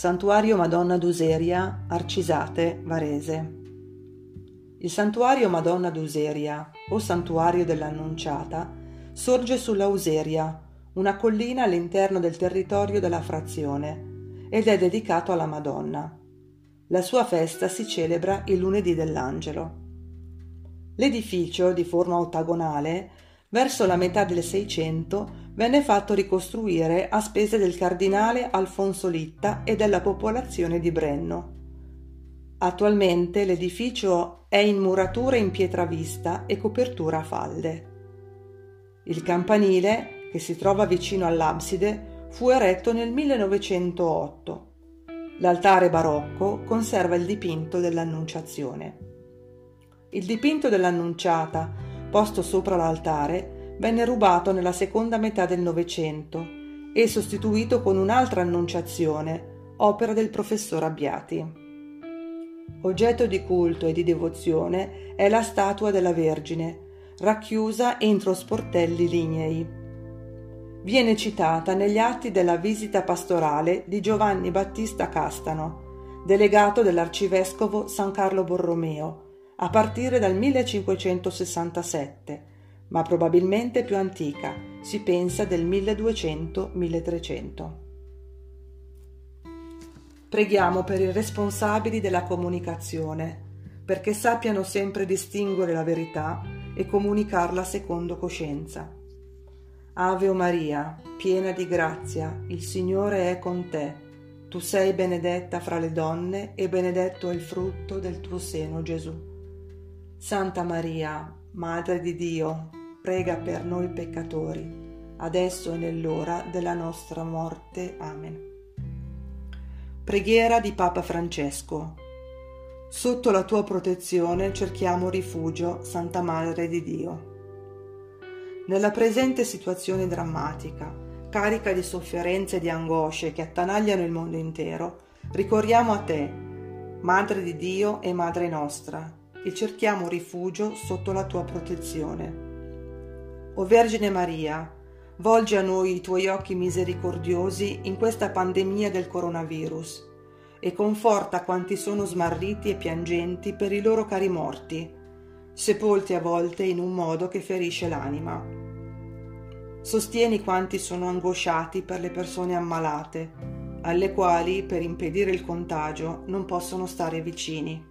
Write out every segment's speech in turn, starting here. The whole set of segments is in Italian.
Santuario Madonna d'Useria, Arcisate, Varese. Il Santuario Madonna d'Useria, o Santuario dell'Annunciata, sorge sulla Useria, una collina all'interno del territorio della frazione, ed è dedicato alla Madonna. La sua festa si celebra il lunedì dell'Angelo. L'edificio, di forma ottagonale, verso la metà del Seicento venne fatto ricostruire a spese del cardinale Alfonso Litta e della popolazione di Brenno. Attualmente l'edificio è in muratura in pietra vista e copertura a falde. Il campanile, che si trova vicino all'abside, fu eretto nel 1908. L'altare barocco conserva il dipinto dell'Annunciazione. Il dipinto dell'Annunciata, posto sopra l'altare, venne rubato nella seconda metà del Novecento e sostituito con un'altra Annunciazione, opera del professor Abbiati. Oggetto di culto e di devozione è la statua della Vergine, racchiusa entro sportelli lignei. Viene citata negli atti della visita pastorale di Giovanni Battista Castano, delegato dell'arcivescovo San Carlo Borromeo, a partire dal 1567, ma probabilmente più antica, si pensa del 1200-1300. Preghiamo per i responsabili della comunicazione, perché sappiano sempre distinguere la verità e comunicarla secondo coscienza. Ave Maria, piena di grazia, il Signore è con te. Tu sei benedetta fra le donne e benedetto è il frutto del tuo seno, Gesù. Santa Maria, Madre di Dio, prega per noi peccatori, adesso e nell'ora della nostra morte. Amen. Preghiera di Papa Francesco. Sotto la tua protezione cerchiamo rifugio, Santa Madre di Dio. Nella presente situazione drammatica, carica di sofferenze e di angosce che attanagliano il mondo intero, ricorriamo a te, Madre di Dio e Madre nostra, e cerchiamo rifugio sotto la tua protezione. O Vergine Maria, volgi a noi i tuoi occhi misericordiosi in questa pandemia del coronavirus e conforta quanti sono smarriti e piangenti per i loro cari morti, sepolti a volte in un modo che ferisce l'anima. Sostieni quanti sono angosciati per le persone ammalate, alle quali, per impedire il contagio, non possono stare vicini.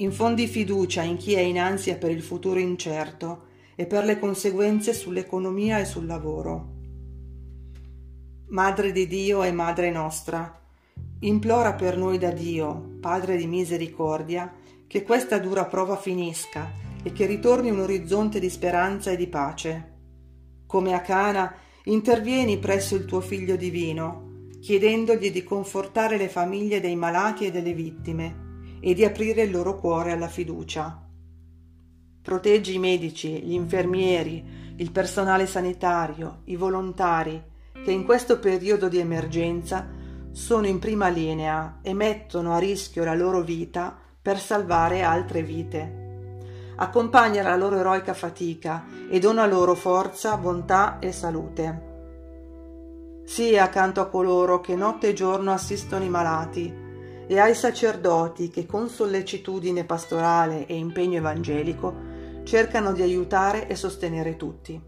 Infondi fiducia in chi è in ansia per il futuro incerto e per le conseguenze sull'economia e sul lavoro. Madre di Dio e Madre nostra, implora per noi da Dio, Padre di misericordia, che questa dura prova finisca e che ritorni un orizzonte di speranza e di pace. Come a Cana, intervieni presso il tuo Figlio divino, chiedendogli di confortare le famiglie dei malati e delle vittime e di aprire il loro cuore alla fiducia. Proteggi i medici, gli infermieri, il personale sanitario, i volontari, che in questo periodo di emergenza sono in prima linea e mettono a rischio la loro vita per salvare altre vite. Accompagna la loro eroica fatica e dona loro forza, bontà e salute. Sii accanto a coloro che notte e giorno assistono i malati e ai sacerdoti che con sollecitudine pastorale e impegno evangelico cercano di aiutare e sostenere tutti.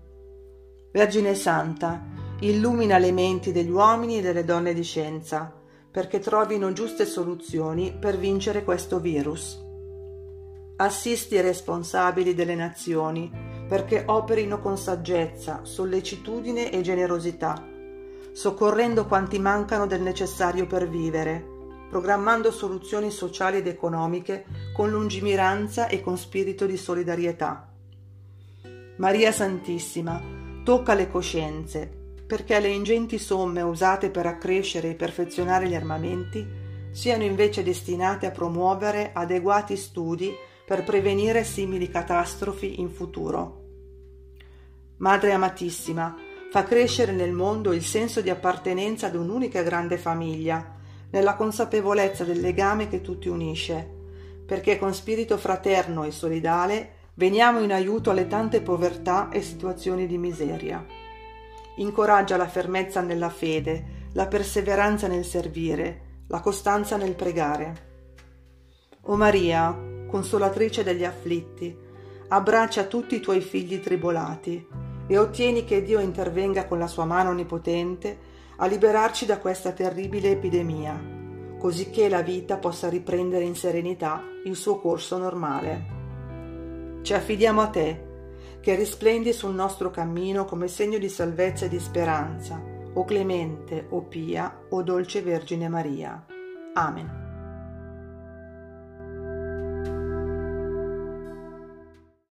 Vergine Santa, illumina le menti degli uomini e delle donne di scienza, perché trovino giuste soluzioni per vincere questo virus. Assisti i responsabili delle nazioni perché operino con saggezza, sollecitudine e generosità, soccorrendo quanti mancano del necessario per vivere, programmando soluzioni sociali ed economiche con lungimiranza e con spirito di solidarietà. Maria Santissima, tocca le coscienze, perché le ingenti somme usate per accrescere e perfezionare gli armamenti siano invece destinate a promuovere adeguati studi per prevenire simili catastrofi in futuro. Madre amatissima, fa crescere nel mondo il senso di appartenenza ad un'unica grande famiglia, nella consapevolezza del legame che tutti unisce, perché con spirito fraterno e solidale veniamo in aiuto alle tante povertà e situazioni di miseria. Incoraggia la fermezza nella fede, la perseveranza nel servire, la costanza nel pregare. O Maria, consolatrice degli afflitti, abbraccia tutti i tuoi figli tribolati e ottieni che Dio intervenga con la sua mano onnipotente a liberarci da questa terribile epidemia, cosicché la vita possa riprendere in serenità il suo corso normale. Ci affidiamo a te, che risplendi sul nostro cammino come segno di salvezza e di speranza, o clemente, o pia, o dolce Vergine Maria. Amen.